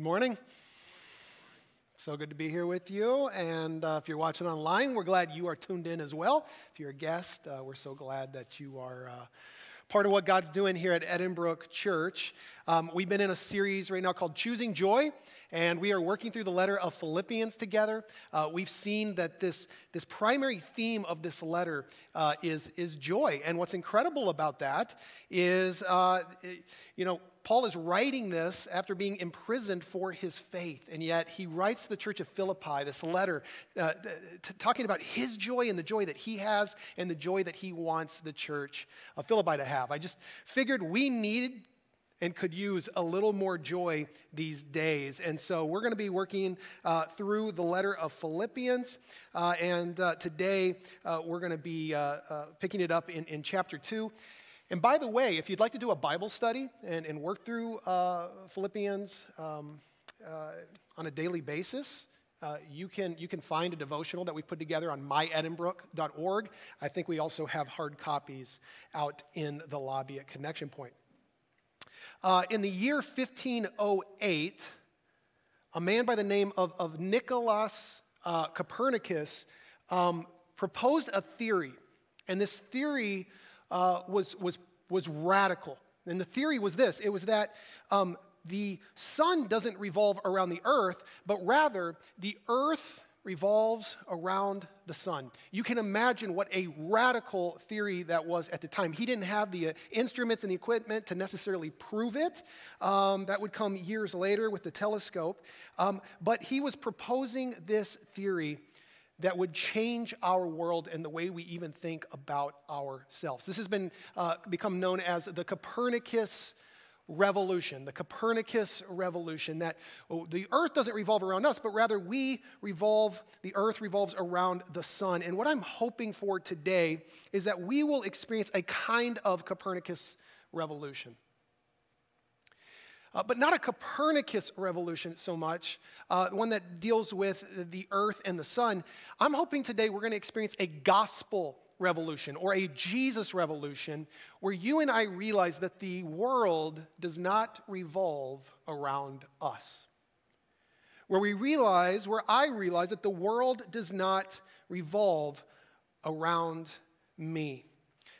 Good morning. So good to be here with you. And uh, if you're watching online, we're glad you are tuned in as well. If you're a guest, uh, we're so glad that you are uh, part of what God's doing here at Edinbrook Church. Um, we've been in a series right now called Choosing Joy, and we are working through the letter of Philippians together. Uh, we've seen that this, this primary theme of this letter uh, is, is joy. And what's incredible about that is, uh, you know, Paul is writing this after being imprisoned for his faith, and yet he writes the church of Philippi this letter uh, t- talking about his joy and the joy that he has and the joy that he wants the church of Philippi to have. I just figured we need and could use a little more joy these days. And so we're going to be working uh, through the letter of Philippians. Uh, and uh, today uh, we're going to be uh, uh, picking it up in, in chapter 2. And by the way, if you'd like to do a Bible study and, and work through uh, Philippians um, uh, on a daily basis, uh, you, can, you can find a devotional that we put together on myedinbrook.org. I think we also have hard copies out in the lobby at Connection Point. Uh, in the year 1508, a man by the name of, of Nicholas uh, Copernicus um, proposed a theory. And this theory uh, was, was, was radical. And the theory was this it was that um, the sun doesn't revolve around the earth, but rather the earth revolves around the sun. You can imagine what a radical theory that was at the time. He didn't have the uh, instruments and the equipment to necessarily prove it. Um, that would come years later with the telescope. Um, but he was proposing this theory that would change our world and the way we even think about ourselves. This has been uh, become known as the Copernicus revolution, the Copernicus revolution, that oh, the earth doesn't revolve around us, but rather we revolve, the earth revolves around the sun. And what I'm hoping for today is that we will experience a kind of Copernicus revolution. Uh, but not a Copernicus revolution so much, uh, one that deals with the earth and the sun. I'm hoping today we're going to experience a gospel revolution or a Jesus revolution where you and I realize that the world does not revolve around us. Where we realize, where I realize that the world does not revolve around me.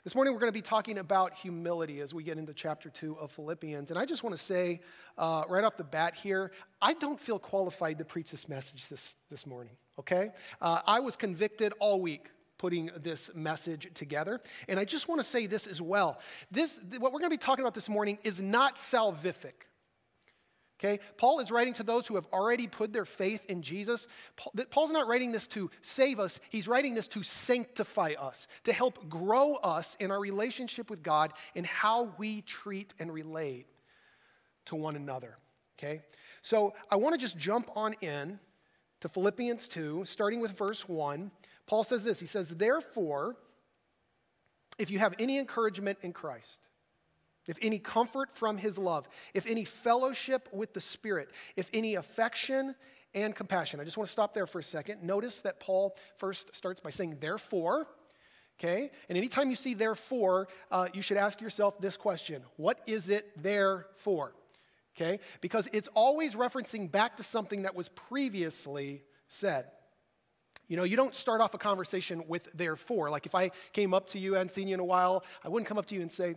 This morning, we're going to be talking about humility as we get into chapter 2 of Philippians. And I just want to say uh, right off the bat here, I don't feel qualified to preach this message this, this morning, okay? Uh, I was convicted all week putting this message together. And I just want to say this as well. This, what we're going to be talking about this morning is not salvific. Okay? Paul is writing to those who have already put their faith in Jesus. Paul's not writing this to save us, he's writing this to sanctify us, to help grow us in our relationship with God and how we treat and relate to one another. Okay? So I want to just jump on in to Philippians 2, starting with verse 1. Paul says this He says, Therefore, if you have any encouragement in Christ, if any comfort from his love, if any fellowship with the Spirit, if any affection and compassion. I just want to stop there for a second. Notice that Paul first starts by saying, therefore, okay? And anytime you see therefore, uh, you should ask yourself this question What is it there for? Okay? Because it's always referencing back to something that was previously said. You know, you don't start off a conversation with therefore. Like if I came up to you and seen you in a while, I wouldn't come up to you and say,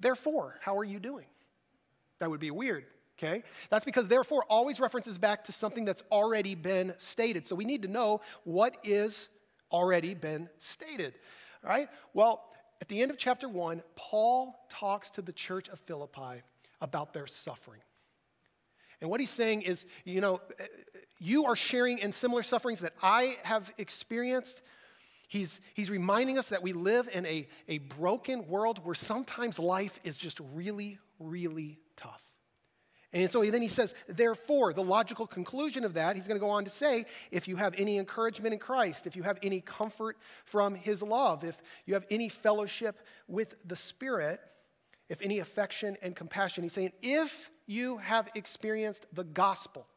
Therefore, how are you doing? That would be weird, okay? That's because therefore always references back to something that's already been stated. So we need to know what is already been stated, all right? Well, at the end of chapter one, Paul talks to the church of Philippi about their suffering. And what he's saying is, you know, you are sharing in similar sufferings that I have experienced. He's, he's reminding us that we live in a, a broken world where sometimes life is just really, really tough. And so then he says, therefore, the logical conclusion of that, he's going to go on to say, if you have any encouragement in Christ, if you have any comfort from his love, if you have any fellowship with the Spirit, if any affection and compassion, he's saying, if you have experienced the gospel,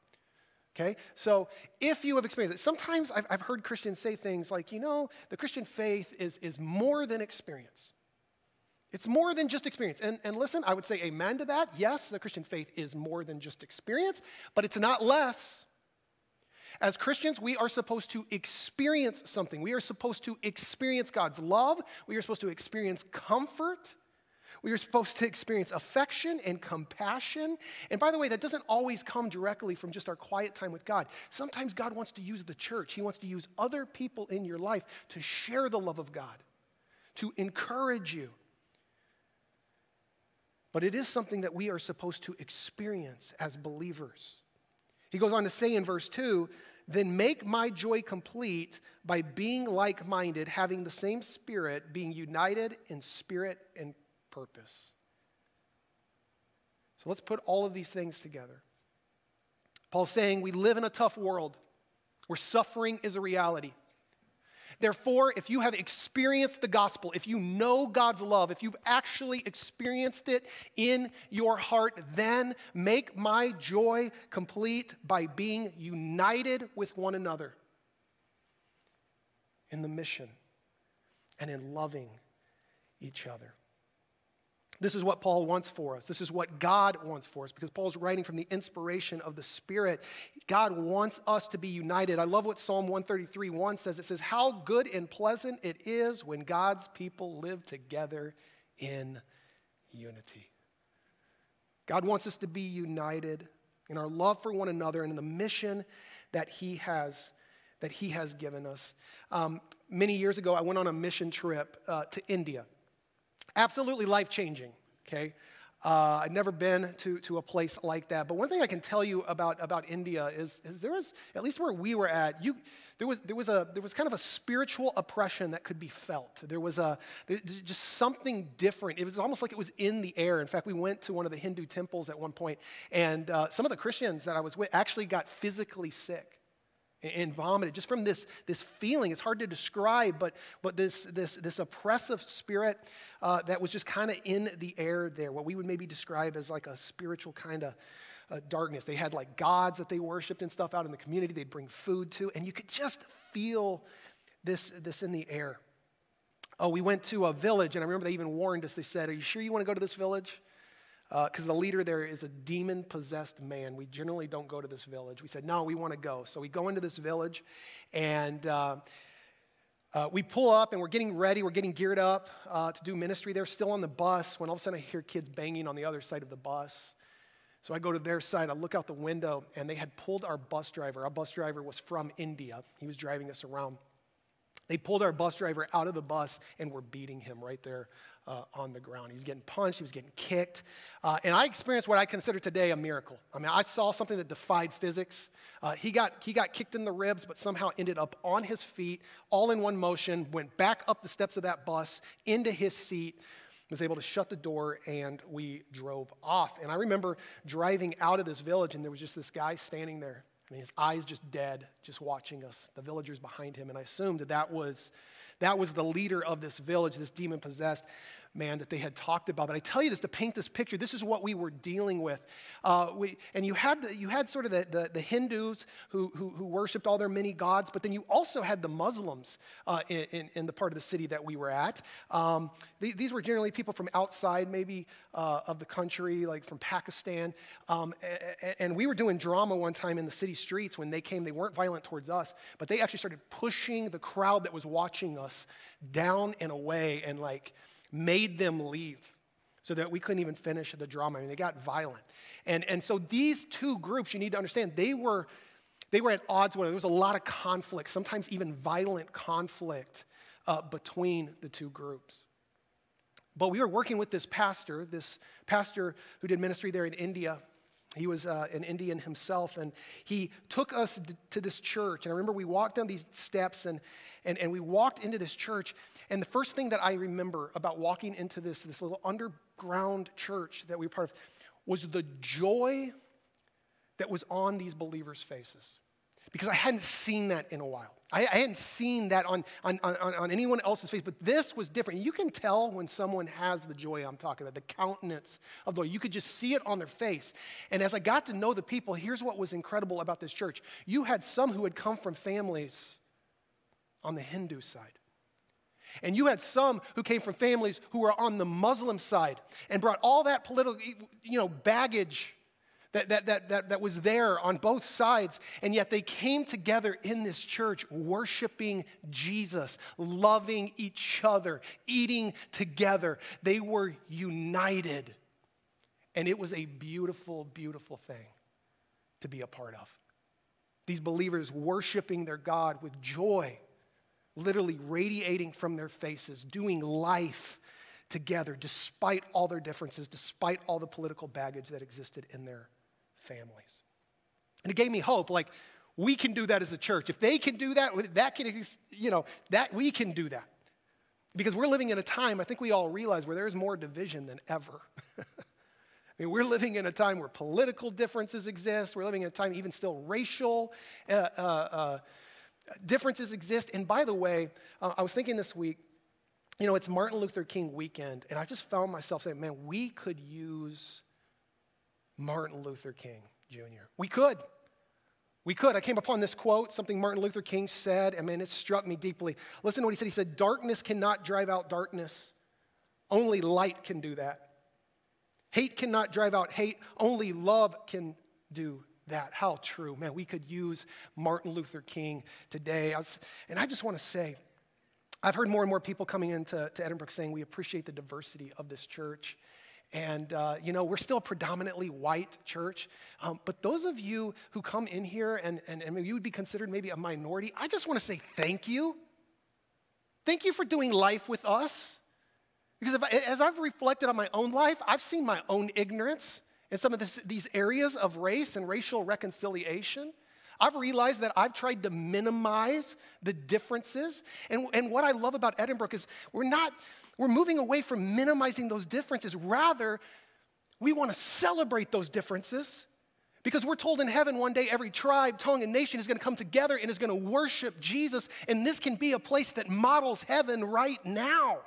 Okay? So if you have experienced it, sometimes I've, I've heard Christians say things like, you know, the Christian faith is, is more than experience. It's more than just experience. And, and listen, I would say amen to that. Yes, the Christian faith is more than just experience, but it's not less. As Christians, we are supposed to experience something. We are supposed to experience God's love. We are supposed to experience comfort. We are supposed to experience affection and compassion. And by the way, that doesn't always come directly from just our quiet time with God. Sometimes God wants to use the church, He wants to use other people in your life to share the love of God, to encourage you. But it is something that we are supposed to experience as believers. He goes on to say in verse 2 then make my joy complete by being like minded, having the same spirit, being united in spirit and purpose. So let's put all of these things together. Paul's saying we live in a tough world where suffering is a reality. Therefore, if you have experienced the gospel, if you know God's love, if you've actually experienced it in your heart, then make my joy complete by being united with one another in the mission and in loving each other. This is what Paul wants for us. This is what God wants for us because Paul's writing from the inspiration of the Spirit. God wants us to be united. I love what Psalm 133 1 says. It says, How good and pleasant it is when God's people live together in unity. God wants us to be united in our love for one another and in the mission that He has, that he has given us. Um, many years ago, I went on a mission trip uh, to India absolutely life changing, okay? Uh, I'd never been to, to a place like that. But one thing I can tell you about, about India is, is there was, at least where we were at, you, there, was, there, was a, there was kind of a spiritual oppression that could be felt. There was a, there, just something different. It was almost like it was in the air. In fact, we went to one of the Hindu temples at one point, and uh, some of the Christians that I was with actually got physically sick and vomited just from this, this feeling. It's hard to describe but, but this, this, this oppressive spirit uh, that was just kind of in the air there what we would maybe describe as like a spiritual kind of uh, darkness. They had like gods that they worshiped and stuff out in the community they'd bring food to and you could just feel this, this in the air. Oh we went to a village and i remember they even warned us. They said are you sure you want to go to this village because uh, the leader there is a demon possessed man. We generally don't go to this village. We said, no, we want to go. So we go into this village and uh, uh, we pull up and we're getting ready, we're getting geared up uh, to do ministry there, still on the bus, when all of a sudden I hear kids banging on the other side of the bus. So I go to their side, I look out the window, and they had pulled our bus driver. Our bus driver was from India, he was driving us around. They pulled our bus driver out of the bus and were beating him right there uh, on the ground. He was getting punched, he was getting kicked. Uh, and I experienced what I consider today a miracle. I mean, I saw something that defied physics. Uh, he, got, he got kicked in the ribs, but somehow ended up on his feet, all in one motion, went back up the steps of that bus into his seat. Was able to shut the door and we drove off. And I remember driving out of this village, and there was just this guy standing there and his eyes just dead, just watching us, the villagers behind him. And I assumed that that was, that was the leader of this village, this demon possessed man that they had talked about. But I tell you this to paint this picture. This is what we were dealing with. Uh, we, and you had, the, you had sort of the, the, the Hindus who, who, who, worshiped all their many gods, but then you also had the Muslims uh, in, in, the part of the city that we were at. Um, th- these were generally people from outside, maybe uh, of the country, like from Pakistan. Um, and, and we were doing drama one time in the city streets when they came. They weren't violent towards us, but they actually started pushing the crowd that was watching us down and away and like, made them leave so that we couldn't even finish the drama. I mean, they got violent. And, and so these two groups, you need to understand, they were, they were at odds with There was a lot of conflict, sometimes even violent conflict uh, between the two groups. But we were working with this pastor, this pastor who did ministry there in India. He was uh, an Indian himself, and he took us to this church. And I remember we walked down these steps, and, and, and we walked into this church. And the first thing that I remember about walking into this, this little underground church that we were part of was the joy that was on these believers' faces because I hadn't seen that in a while. I, I hadn't seen that on, on, on, on, anyone else's face, but this was different. You can tell when someone has the joy I'm talking about, the countenance of the Lord. You could just see it on their face. And as I got to know the people, here's what was incredible about this church. You had some who had come from families on the Hindu side. And you had some who came from families who were on the Muslim side and brought all that political, you know, baggage that, that, that, that, that was there on both sides. And yet they came together in this church, worshiping Jesus, loving each other, eating together. They were united. And it was a beautiful, beautiful thing to be a part of. These believers worshiping their God with joy, literally radiating from their faces, doing life together despite all their differences, despite all the political baggage that existed in their families. And it gave me hope like, we can do that as a church. If they can do that, that can, you know, that we can do that. Because we're living in a time, I think we all realize, where there's more division than ever. I mean, we're living in a time where political differences exist. We're living in a time, even still, racial uh, uh, uh, differences exist. And by the way, uh, I was thinking this week, you know, it's Martin Luther King weekend, and I just found myself saying, man, we could use Martin Luther King Jr. We could. We could. I came upon this quote, something Martin Luther King said, and man, it struck me deeply. Listen to what he said. He said, Darkness cannot drive out darkness, only light can do that. Hate cannot drive out hate, only love can do that. How true. Man, we could use Martin Luther King today. I was, and I just want to say, I've heard more and more people coming into to Edinbrook saying we appreciate the diversity of this church. And, uh, you know, we're still a predominantly white church. Um, but those of you who come in here and, and, and you would be considered maybe a minority, I just want to say thank you. Thank you for doing life with us. Because if, as I've reflected on my own life, I've seen my own ignorance in some of this, these areas of race and racial reconciliation. I've realized that I've tried to minimize the differences. And, and what I love about Edinbrook is we're not, we're moving away from minimizing those differences. Rather, we want to celebrate those differences because we're told in heaven one day every tribe, tongue, and nation is going to come together and is going to worship Jesus. And this can be a place that models heaven right now.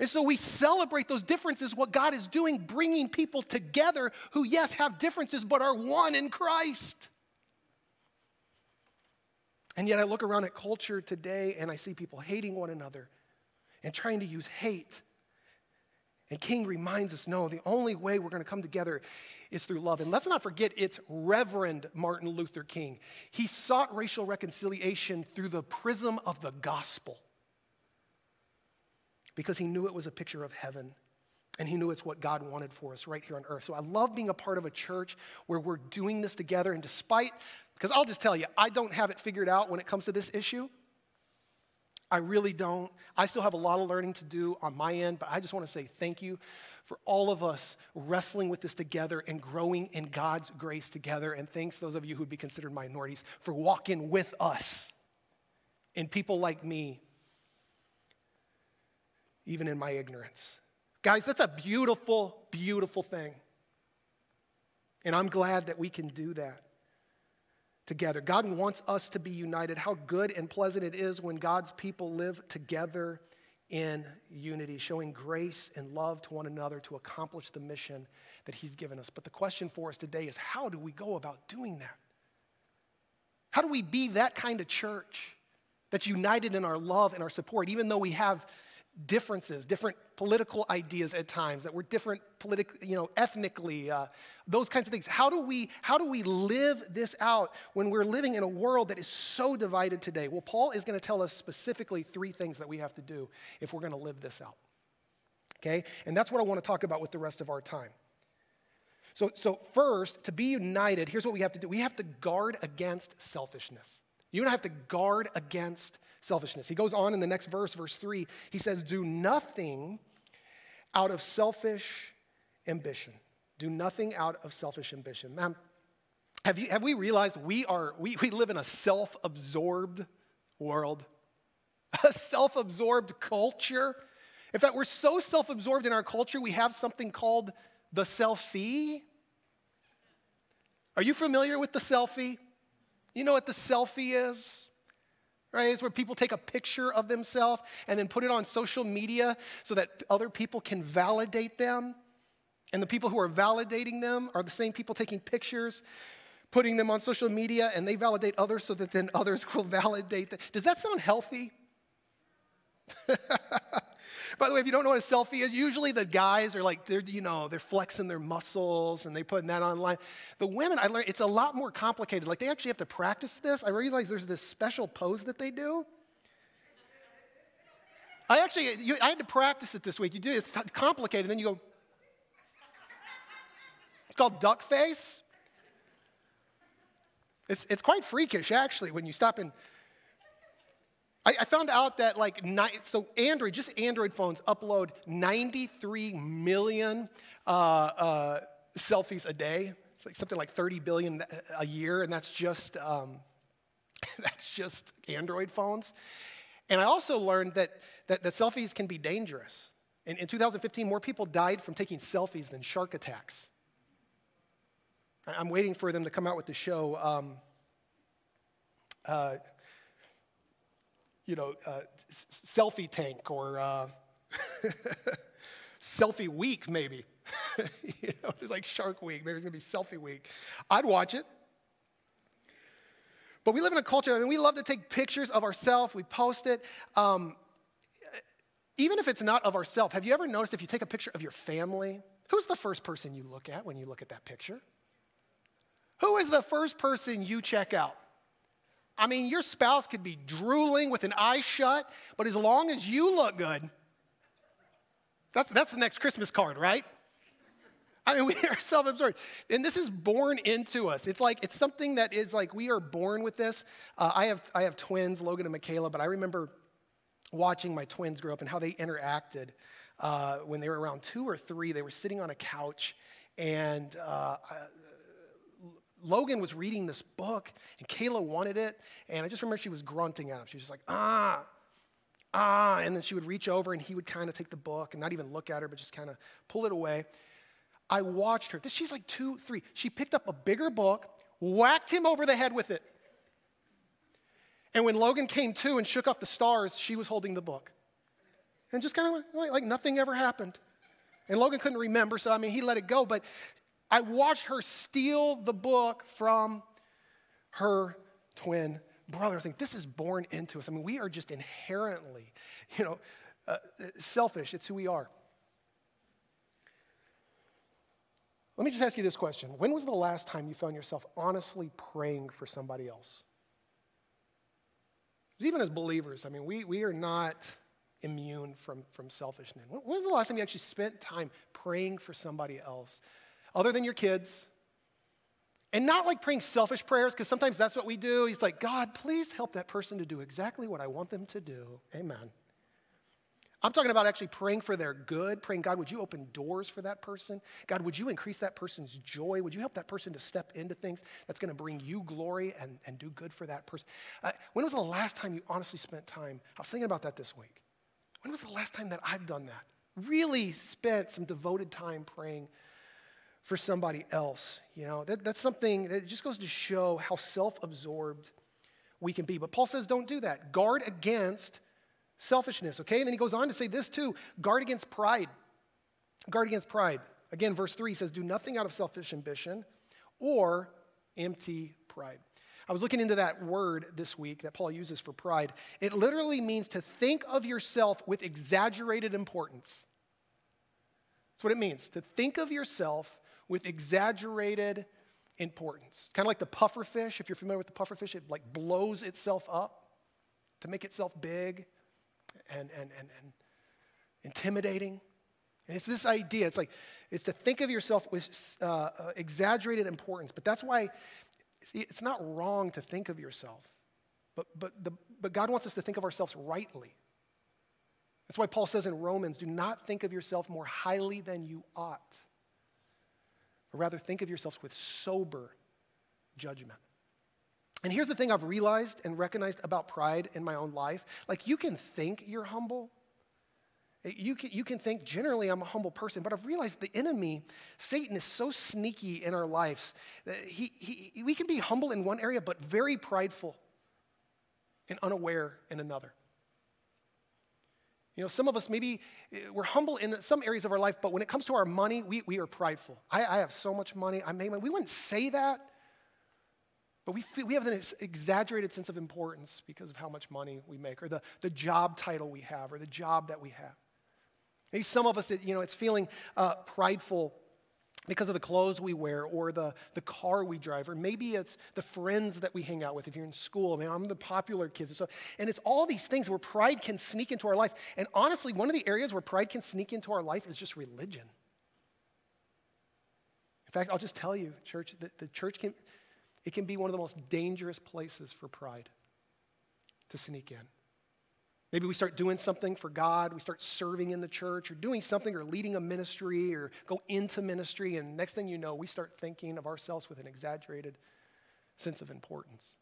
And so we celebrate those differences, what God is doing, bringing people together who, yes, have differences, but are one in Christ. And yet I look around at culture today and I see people hating one another and trying to use hate. And King reminds us no, the only way we're going to come together is through love. And let's not forget, it's Reverend Martin Luther King. He sought racial reconciliation through the prism of the gospel because he knew it was a picture of heaven and he knew it's what God wanted for us right here on earth. So I love being a part of a church where we're doing this together. And despite, because I'll just tell you, I don't have it figured out when it comes to this issue. I really don't. I still have a lot of learning to do on my end, but I just want to say thank you for all of us wrestling with this together and growing in God's grace together. And thanks those of you who would be considered minorities for walking with us and people like me even in my ignorance. Guys, that's a beautiful, beautiful thing. And I'm glad that we can do that together. God wants us to be united. How good and pleasant it is when God's people live together in unity, showing grace and love to one another to accomplish the mission that He's given us. But the question for us today is how do we go about doing that? How do we be that kind of church that's united in our love and our support, even though we have differences, different political ideas at times that we're different politically, you know, ethnically, uh, those kinds of things. How do we how do we live this out when we're living in a world that is so divided today? Well, Paul is going to tell us specifically three things that we have to do if we're going to live this out. Okay, and that's what I want to talk about with the rest of our time. So, so first, to be united, here's what we have to do: we have to guard against selfishness. You and I have to guard against selfishness. He goes on in the next verse, verse 3, he says, Do nothing out of selfish ambition. Do nothing out of selfish ambition. Man, have, you, have we realized we, are, we, we live in a self absorbed world, a self absorbed culture? In fact, we're so self absorbed in our culture, we have something called the selfie. Are you familiar with the selfie? You know what the selfie is? Right? It's where people take a picture of themselves and then put it on social media so that other people can validate them. And the people who are validating them are the same people taking pictures, putting them on social media, and they validate others so that then others will validate them. Does that sound healthy? By the way, if you don't know what a selfie is, usually the guys are like, they're, you know, they're flexing their muscles and they putting that online. The women, I learned it's a lot more complicated. Like they actually have to practice this. I realize there's this special pose that they do. I actually, you, I had to practice it this week. You do it's complicated, then you go. It's called duck face. It's, it's quite freakish, actually, when you stop and I, I found out that like, so Android, just Android phones upload 93 million uh, uh, selfies a day. It's like something like 30 billion a year, and that's just, um, that's just Android phones. And I also learned that, that, selfies can be dangerous. In, in 2015, more people died from taking selfies than shark attacks. I'm waiting for them to come out with the show. Um, uh, you know, uh, selfie tank or uh, selfie week, maybe. you know, it's like Shark Week. Maybe it's going to be selfie week. I'd watch it. But we live in a culture, I mean, we love to take pictures of ourselves, we post it. Um, even if it's not of ourselves, have you ever noticed if you take a picture of your family, who's the first person you look at when you look at that picture? Who is the first person you check out? I mean, your spouse could be drooling with an eye shut, but as long as you look good, that's, that's the next Christmas card, right? I mean, we are self absorbed. And this is born into us. It's like, it's something that is like, we are born with this. Uh, I, have, I have twins, Logan and Michaela, but I remember watching my twins grow up and how they interacted uh, when they were around two or three. They were sitting on a couch, and uh, Logan was reading this book, and Kayla wanted it, and I just remember she was grunting at him. She was just like, ah, ah, and then she would reach over, and he would kind of take the book and not even look at her, but just kind of pull it away. I watched her. She's like two, three. She picked up a bigger book, whacked him over the head with it. And when Logan came to and shook off the stars, she was holding the book. And just kind of like, like nothing ever happened. And Logan couldn't remember, so I mean, he let it go. But I watched her steal the book from her twin brother. I like, this is born into us. I mean, we are just inherently, you know, uh, selfish. It's who we are. Let me just ask you this question. When was the last time you found yourself honestly praying for somebody else? Even as believers, I mean, we, we are not immune from, from selfishness. When was the last time you actually spent time praying for somebody else? Other than your kids. And not like praying selfish prayers, because sometimes that's what we do. He's like, God, please help that person to do exactly what I want them to do. Amen. I'm talking about actually praying for their good, praying, God, would you open doors for that person? God, would you increase that person's joy? Would you help that person to step into things that's going to bring you glory and, and do good for that person? Uh, when was the last time you honestly spent time? I was thinking about that this week. When was the last time that I've done that? Really spent some devoted time praying for somebody else. You know, that, that's something that just goes to show how self absorbed we can be. But Paul says, don't do that. Guard against selfishness, okay? And then he goes on to say this too guard against pride. Guard against pride. Again, verse 3 says, do nothing out of selfish ambition or empty pride. I was looking into that word this week that Paul uses for pride. It literally means to think of yourself with exaggerated importance. That's what it means, to think of yourself with exaggerated importance. Kind of like the puffer fish. If you're familiar with the puffer fish, it like blows itself up to make itself big and, and, and, and intimidating. And it's this idea. It's like, it's to think of yourself with uh, uh, exaggerated importance. But that's why it's not wrong to think of yourself. But, but, the, but God wants us to think of ourselves rightly. That's why Paul says in Romans, do not think of yourself more highly than you ought but rather think of yourselves with sober judgment. And here's the thing I've realized and recognized about pride in my own life. Like, you can think you're humble. Eh, you can, you can think generally I'm a humble person, but I've realized the enemy, Satan, is so sneaky in our lives. Eh, he, he, we can be humble in one area, but very prideful and unaware in another. You know, some of us maybe eh, we're humble in some areas of our life, but when it comes to our money, we, we are prideful. I, I have so much money, I made money. We wouldn't say that, But we, feel, we have an exaggerated sense of importance because of how much money we make or the, the job title we have or the job that we have. Maybe some of us, you know, it's feeling uh, prideful because of the clothes we wear or the, the car we drive, or maybe it's the friends that we hang out with if you're in school. I mean, I'm the popular kids. So, and it's all these things where pride can sneak into our life. And honestly, one of the areas where pride can sneak into our life is just religion. In fact, I'll just tell you, church, the, the church can, it can be one of the most dangerous places for pride to sneak in. Maybe we start doing something for God, we start serving in the church, or doing something, or leading a ministry, or go into ministry, and next thing you know, we start thinking of ourselves with an exaggerated sense of importance.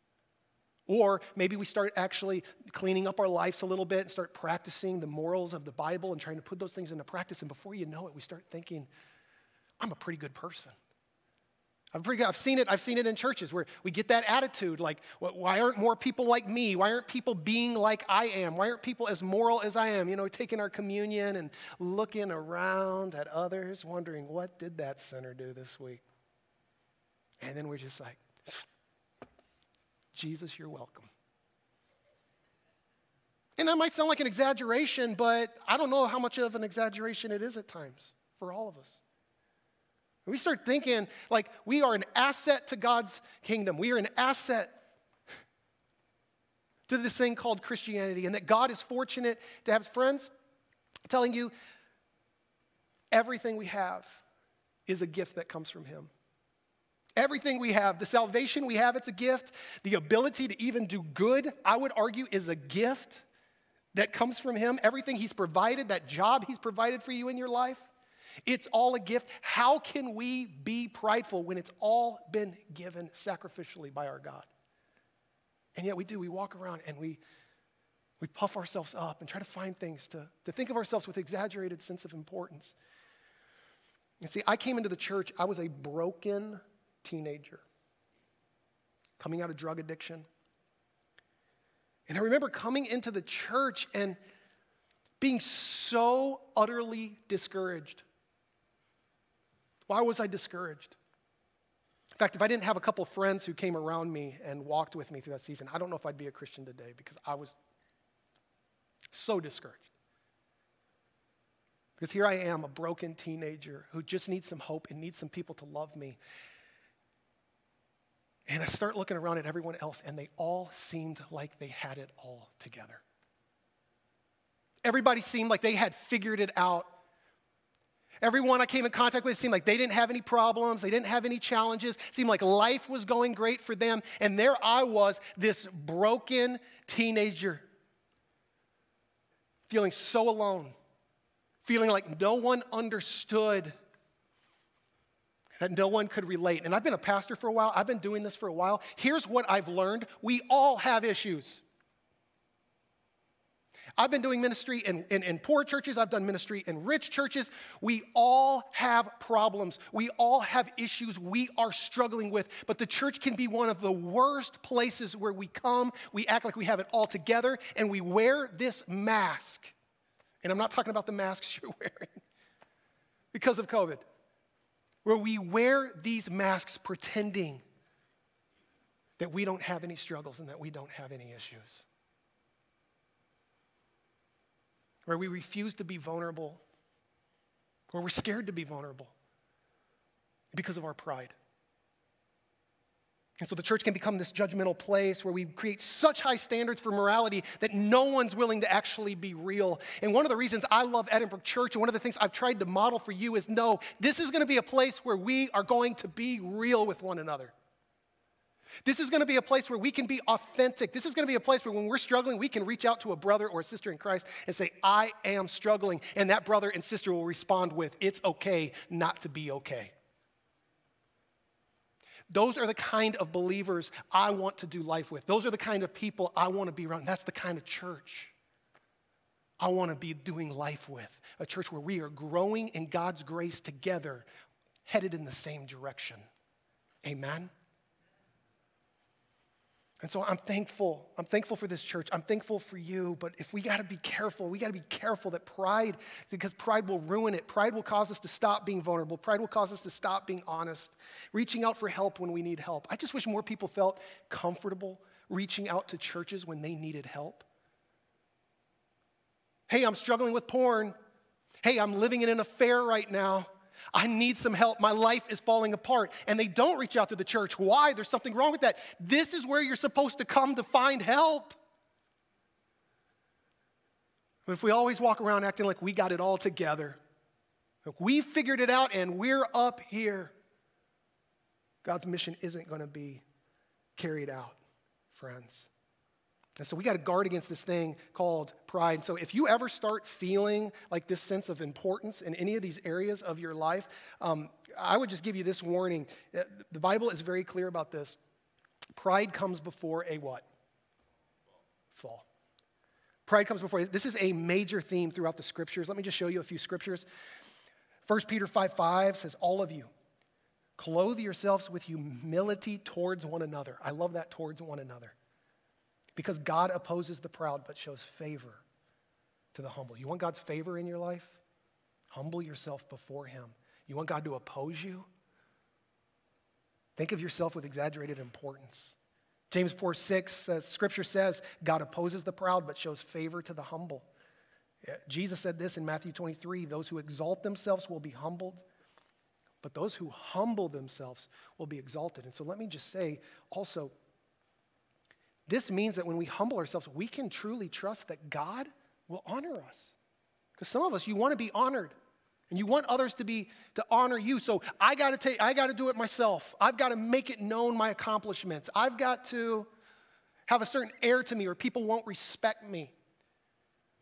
Or maybe we start actually cleaning up our lives a little bit and start practicing the morals of the Bible and trying to put those things into practice. And before you know it, we start thinking, I'm a pretty good person. I've, pretty, I've seen it. I've seen it in churches where we get that attitude, like, why aren't more people like me? Why aren't people being like I am? Why aren't people as moral as I am? You know, taking our communion and looking around at others, wondering what did that sinner do this week? And then we're just like, Jesus, you're welcome. And that might sound like an exaggeration, but I don't know how much of an exaggeration it is at times for all of us. We start thinking like we are an asset to God's kingdom, we are an asset to this thing called Christianity, and that God is fortunate to have friends telling you everything we have is a gift that comes from Him. Everything we have, the salvation we have, it's a gift. The ability to even do good, I would argue, is a gift that comes from Him. Everything He's provided, that job He's provided for you in your life, it's all a gift. How can we be prideful when it's all been given sacrificially by our God? And yet we do. We walk around and we, we puff ourselves up and try to find things to, to think of ourselves with exaggerated sense of importance. And see, I came into the church, I was a broken teenager coming out of drug addiction. And I remember coming into the church and being so utterly discouraged. Why was I discouraged? In fact, if I didn't have a couple friends who came around me and walked with me through that season, I don't know if I'd be a Christian today because I was so discouraged. Because here I am, a broken teenager who just needs some hope and needs some people to love me. And I start looking around at everyone else, and they all seemed like they had it all together. Everybody seemed like they had figured it out. Everyone I came in contact with seemed like they didn't have any problems, they didn't have any challenges, it seemed like life was going great for them. And there I was, this broken teenager, feeling so alone, feeling like no one understood that no one could relate. And I've been a pastor for a while, I've been doing this for a while. Here's what I've learned we all have issues. I've been doing ministry in, in, in, poor churches, I've done ministry in rich churches. We all have problems, we all have issues we are struggling with. But the church can be one of the worst places where we come, we act like we have it all together, and we wear this mask. And I'm not talking about the masks you're wearing because of COVID where we wear these masks pretending that we don't have any struggles and that we don't have any issues. Where we refuse to be vulnerable, where we're scared to be vulnerable because of our pride. And so the church can become this judgmental place where we create such high standards for morality that no one's willing to actually be real. And one of the reasons I love Edinbrook Church, and one of the things I've tried to model for you is no, this is going to be a place where we are going to be real with one another. This is going to be a place where we can be authentic. This is going to be a place where when we're struggling, we can reach out to a brother or a sister in Christ and say, I am struggling. And that brother and sister will respond with, It's okay not to be okay. Those are the kind of believers I want to do life with. Those are the kind of people I want to be around. That's the kind of church I want to be doing life with. A church where we are growing in God's grace together, headed in the same direction. Amen? And so I'm thankful. I'm thankful for this church. I'm thankful for you. But if we got to be careful, we got to be careful that pride, because pride will ruin it. Pride will cause us to stop being vulnerable. Pride will cause us to stop being honest, reaching out for help when we need help. I just wish more people felt comfortable reaching out to churches when they needed help. Hey, I'm struggling with porn. Hey, I'm living in an affair right now. I need some help. My life is falling apart. And they don't reach out to the church. Why? There's something wrong with that. This is where you're supposed to come to find help. But if we always walk around acting like we got it all together, like we figured it out and we're up here, God's mission isn't going to be carried out, friends. And so we got to guard against this thing called pride. And so if you ever start feeling like this sense of importance in any of these areas of your life, um, I would just give you this warning. Uh, the Bible is very clear about this. Pride comes before a what? Fall. Pride comes before. This is a major theme throughout the scriptures. Let me just show you a few scriptures. 1 Peter 5 5 says, All of you, clothe yourselves with humility towards one another. I love that towards one another because God opposes the proud but shows favor to the humble. You want God's favor in your life? Humble yourself before Him. You want God to oppose you? Think of yourself with exaggerated importance. James 4 6 says, Scripture says, God opposes the proud but shows favor to the humble. Jesus said this in Matthew 23 those who exalt themselves will be humbled, but those who humble themselves will be exalted. And so let me just say also, this means that when we humble ourselves, we can truly trust that God will honor us. Because some of us, you want to be honored. And you want others to be to honor you. So I got to take I got to do it myself. I've got to make it known my accomplishments. I've got to have a certain air to me or people won't respect me.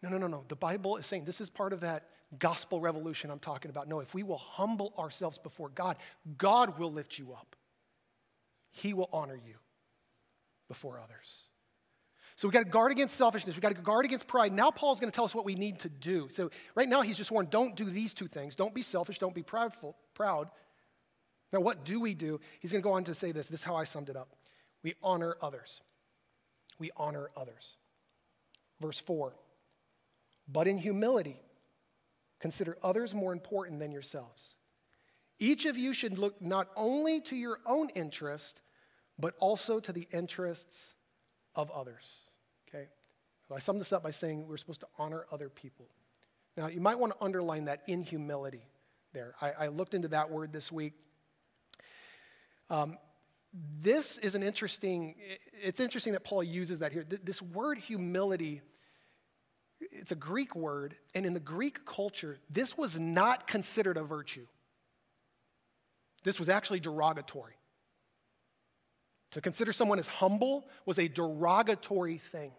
No, no, no, no. The Bible is saying this is part of that gospel revolution I'm talking about. No, if we will humble ourselves before God, God will lift you up. He will honor you before others. So we got to guard against selfishness. We got to guard against pride. Now Paul's going to tell us what we need to do. So right now he's just warned, don't do these two things. Don't be selfish. Don't be proud. Now what do we do? He's going to go on to say this. This is how I summed it up. We honor others. We honor others. Verse 4. But in humility, consider others more important than yourselves. Each of you should look not only to your own interest, but also to the interests of others. Okay? So I sum this up by saying we're supposed to honor other people. Now, you might want to underline that in humility there. I, I looked into that word this week. Um, this is an interesting, it's interesting that Paul uses that here. This word humility, it's a Greek word, and in the Greek culture, this was not considered a virtue. This was actually derogatory. To consider someone as humble was a derogatory thing.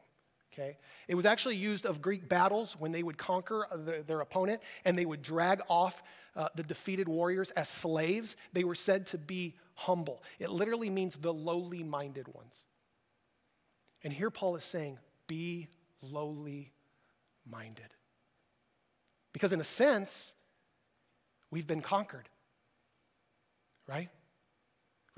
Okay? It was actually used of Greek battles when they would conquer the, their opponent and they would drag off uh, the defeated warriors as slaves. They were said to be humble. It literally means the lowly minded ones. And here Paul is saying, be lowly minded. Because in a sense, we've been conquered, right?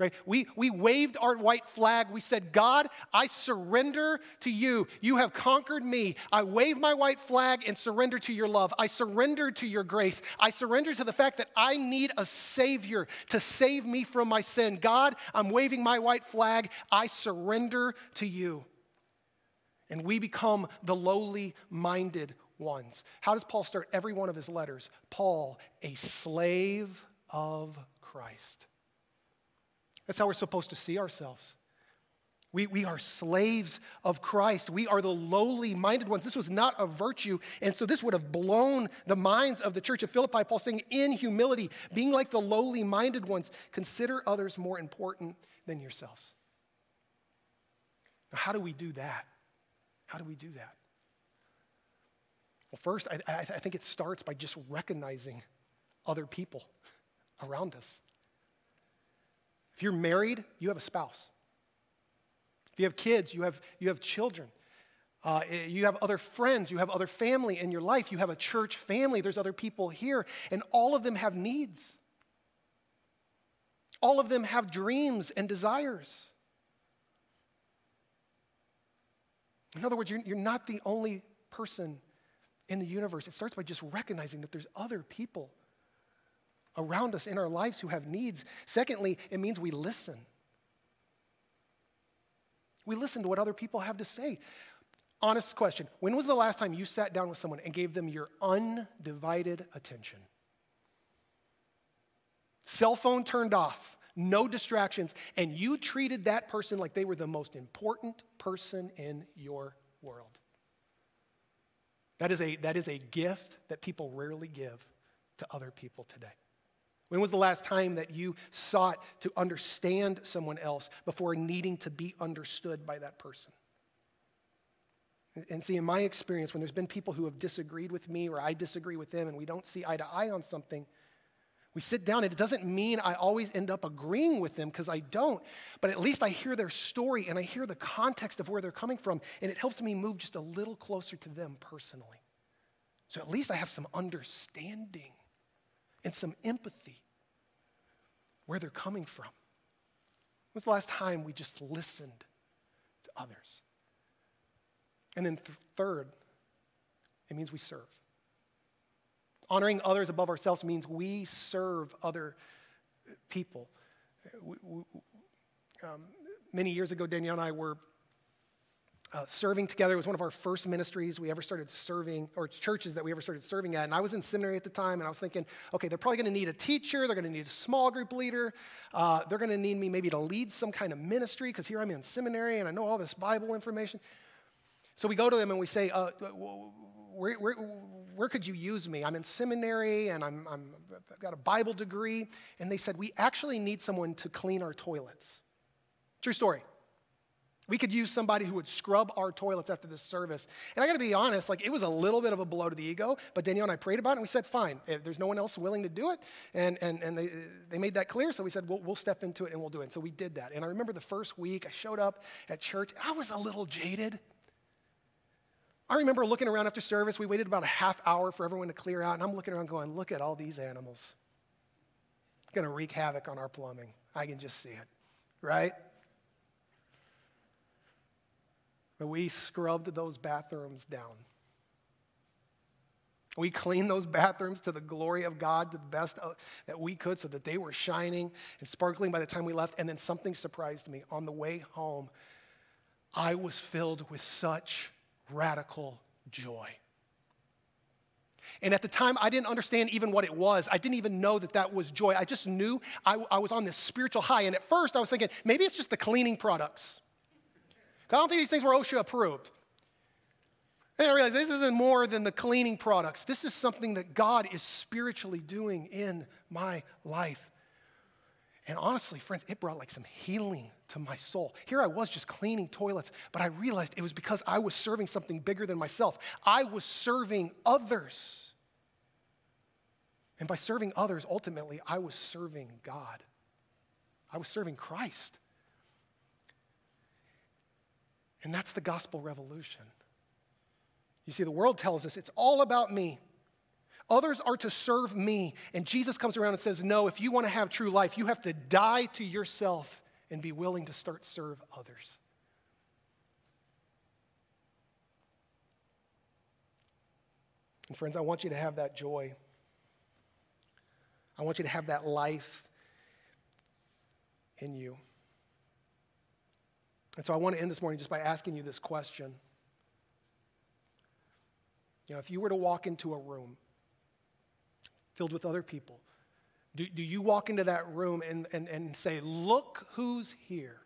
Right? We, we waved our white flag. We said, God, I surrender to you. You have conquered me. I wave my white flag and surrender to your love. I surrender to your grace. I surrender to the fact that I need a Savior to save me from my sin. God, I'm waving my white flag. I surrender to you. And we become the lowly minded ones. How does Paul start every one of his letters? Paul, a slave of Christ. That's how we're supposed to see ourselves. We, we are slaves of Christ. We are the lowly minded ones. This was not a virtue. And so this would have blown the minds of the church of Philippi. Paul saying, in humility, being like the lowly minded ones, consider others more important than yourselves. Now, how do we do that? How do we do that? Well, first, I, I, I think it starts by just recognizing other people around us. If you're married, you have a spouse. If you have kids, you have, you have children. Uh, eh, you have other friends, you have other family in your life, you have a church family, there's other people here, and all of them have needs. All of them have dreams and desires. In other words, you're, you're not the only person in the universe. It starts by just recognizing that there's other people around us in our lives who have needs. Secondly, it means we listen. We listen to what other people have to say. Honest question When was the last time you sat down with someone and gave them your undivided attention? Cell phone turned off, no distractions, and you treated that person like they were the most important person in your world. That is a, that is a gift that people rarely give to other people today. When was the last time that you sought to understand someone else before needing to be understood by that person? And see, in my experience, when there's been people who have disagreed with me or I disagree with them and we don't see eye to eye on something, we sit down, and it doesn't mean I always end up agreeing with them because I don't, but at least I hear their story and I hear the context of where they're coming from, and it helps me move just a little closer to them personally. So at least I have some understanding and some empathy where they're coming from. When was the last time we just listened to others? And then, th- third, it means we serve. Honoring others above ourselves means we serve other people. We, we, um, many years ago, Danielle and I were uh, serving together. It was one of our first ministries we ever started serving, or churches that we ever started serving at. And I was in seminary at the time, and I was thinking, okay, they're probably going to need a teacher, they're going to need a small group leader, uh, they're going to need me maybe to lead some kind of ministry, because here I'm in seminary and I know all this Bible information. So we go to them and we say, uh, where, where, where could you use me? I'm in seminary and I'm, I'm, I've got a Bible degree. And they said, We actually need someone to clean our toilets. True story. We could use somebody who would scrub our toilets after this service. And I gotta be honest, like it was a little bit of a blow to the ego, but Danielle and I prayed about it and we said, fine, if there's no one else willing to do it. And, and, and they, they made that clear, so we said, we'll, we'll step into it and we'll do it. And so we did that. And I remember the first week I showed up at church, I was a little jaded. I remember looking around after service. We waited about a half hour for everyone to clear out, and I'm looking around going, look at all these animals. It's going to wreak havoc on our plumbing. I can just see it, right? But we scrubbed those bathrooms down. We cleaned those bathrooms to the glory of God, to the best that we could, so that they were shining and sparkling by the time we left. And then something surprised me. On the way home, I was filled with such radical joy. And at the time, I didn't understand even what it was. I didn't even know that that was joy. I just knew I, I, was on this spiritual high. And at first, I was thinking, maybe it's just the cleaning products. I don't think these things were OSHA approved. And I realized this isn't more than the cleaning products. This is something that God is spiritually doing in my life. And honestly, friends, it brought like some healing to my soul. Here I was just cleaning toilets, but I realized it was because I was serving something bigger than myself. I was serving others. And by serving others, ultimately, I was serving God. I was serving Christ. And that's the gospel revolution. You see, the world tells us it's all about me. Others are to serve me. And Jesus comes around and says, No, if you want to have true life, you have to die to yourself and be willing to start serve others. And friends, I want you to have that joy. I want you to have that life in you. And so I want to end this morning just by asking you this question. You know, if you were to walk into a room filled with other people, do, do you walk into that room and, and, and say, Look who's here?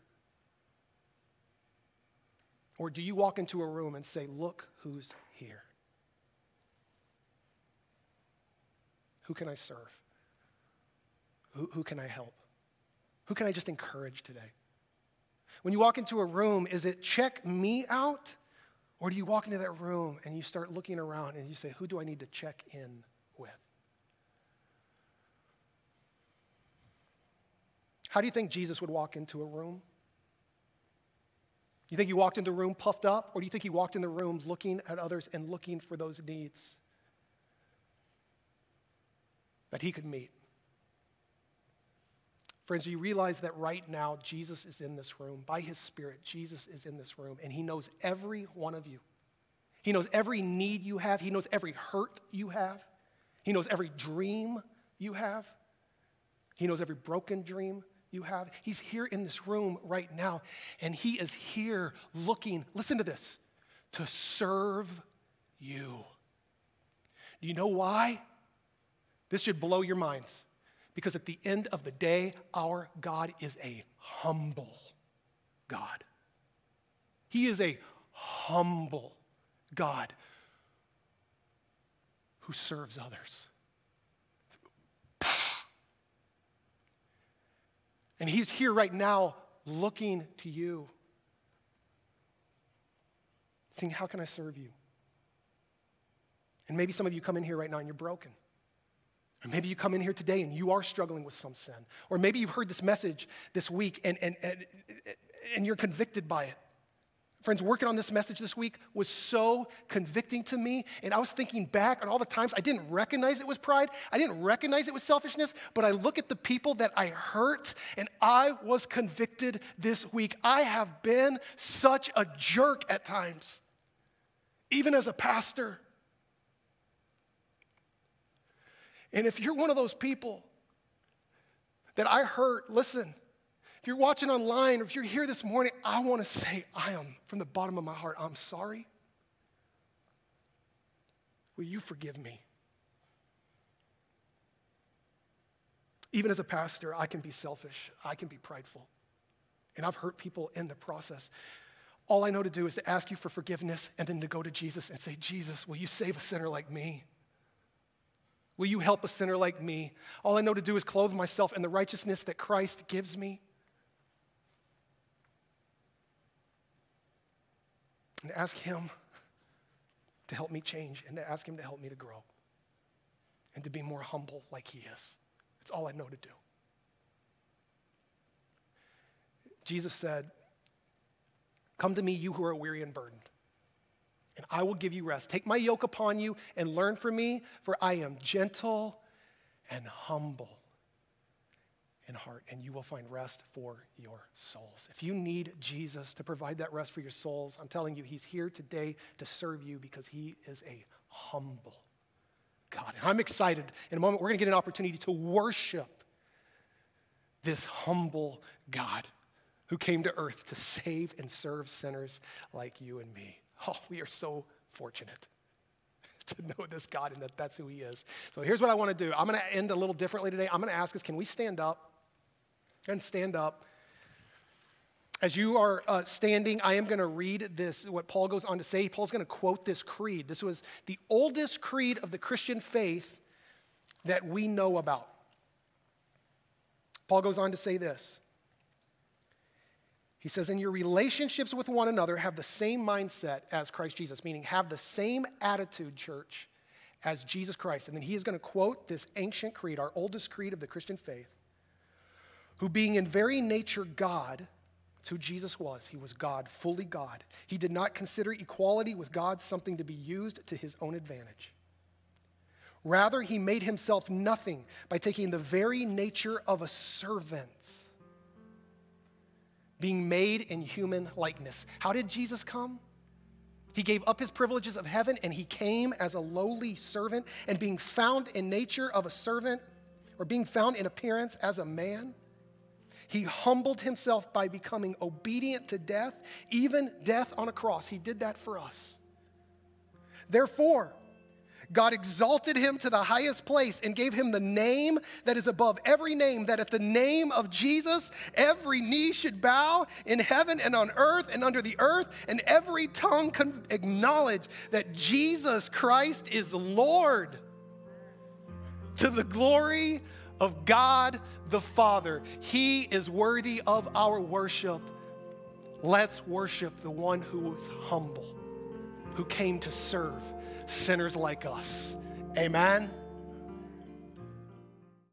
Or do you walk into a room and say, Look who's here? Who can I serve? Who, who can I help? Who can I just encourage today? When you walk into a room, is it check me out? Or do you walk into that room and you start looking around and you say, Who do I need to check in with? How do you think Jesus would walk into a room? You think he walked in the room puffed up, or do you think he walked in the room looking at others and looking for those needs that he could meet? Friends, you realize that right now Jesus is in this room? By his Spirit, Jesus is in this room, and he knows every one of you. He knows every need you have, he knows every hurt you have, he knows every dream you have, he knows every broken dream you have. He's here in this room right now, and he is here looking, listen to this, to serve you. Do you know why? This should blow your minds. Because at the end of the day, our God is a humble God. He is a humble God who serves others. And He's here right now looking to you, saying, How can I serve you? And maybe some of you come in here right now and you're broken. Or maybe you come in here today and you are struggling with some sin. Or maybe you've heard this message this week and, and, and, and you're convicted by it. Friends, working on this message this week was so convicting to me. And I was thinking back on all the times I didn't recognize it was pride. I didn't recognize it was selfishness. But I look at the people that I hurt and I was convicted this week. I have been such a jerk at times, even as a pastor. And if you're one of those people that I hurt, listen, if you're watching online or if you're here this morning, I want to say, I am, from the bottom of my heart, I'm sorry. Will you forgive me? Even as a pastor, I can be selfish, I can be prideful, and I've hurt people in the process. All I know to do is to ask you for forgiveness and then to go to Jesus and say, Jesus, will you save a sinner like me? Will you help a sinner like me? All I know to do is clothe myself in the righteousness that Christ gives me. And ask Him to help me change and to ask Him to help me to grow and to be more humble like He is. That's all I know to do. Jesus said, Come to me, you who are weary and burdened and I will give you rest. Take my yoke upon you and learn from me, for I am gentle and humble in heart, and you will find rest for your souls. If you need Jesus to provide that rest for your souls, I'm telling you, He's here today to serve you because He is a humble God. And I'm excited. In a moment, we're going to get an opportunity to worship this humble God who came to earth to save and serve sinners like you and me. Oh, we are so fortunate to know this God and that that's who He is. So here's what I want to do. I'm going to end a little differently today. I'm going to ask us, can we stand up? And stand up. As you are uh, standing, I am going to read this, what Paul goes on to say. Paul's going to quote this creed. This was the oldest creed of the Christian faith that we know about. Paul goes on to say this he says, in your relationships with one another, have the same mindset as Christ Jesus, meaning have the same attitude, church, as Jesus Christ. And then he is going to quote this ancient creed, our oldest creed of the Christian faith, who being in very nature God, that's who Jesus was. He was God, fully God. He did not consider equality with God something to be used to his own advantage. Rather, he made himself nothing by taking the very nature of a servant being made in human likeness. How did Jesus come? He gave up his privileges of heaven and he came as a lowly servant and being found in nature of a servant or being found in appearance as a man. He humbled himself by becoming obedient to death, even death on a cross. He did that for us. Therefore, God exalted him to the highest place and gave him the name that is above every name, that at the name of Jesus, every knee should bow in heaven and on earth and under the earth, and every tongue can acknowledge that Jesus Christ is Lord to the glory of God the Father. He is worthy of our worship. Let's worship the one who was humble, who came to serve sinners like us. Amen.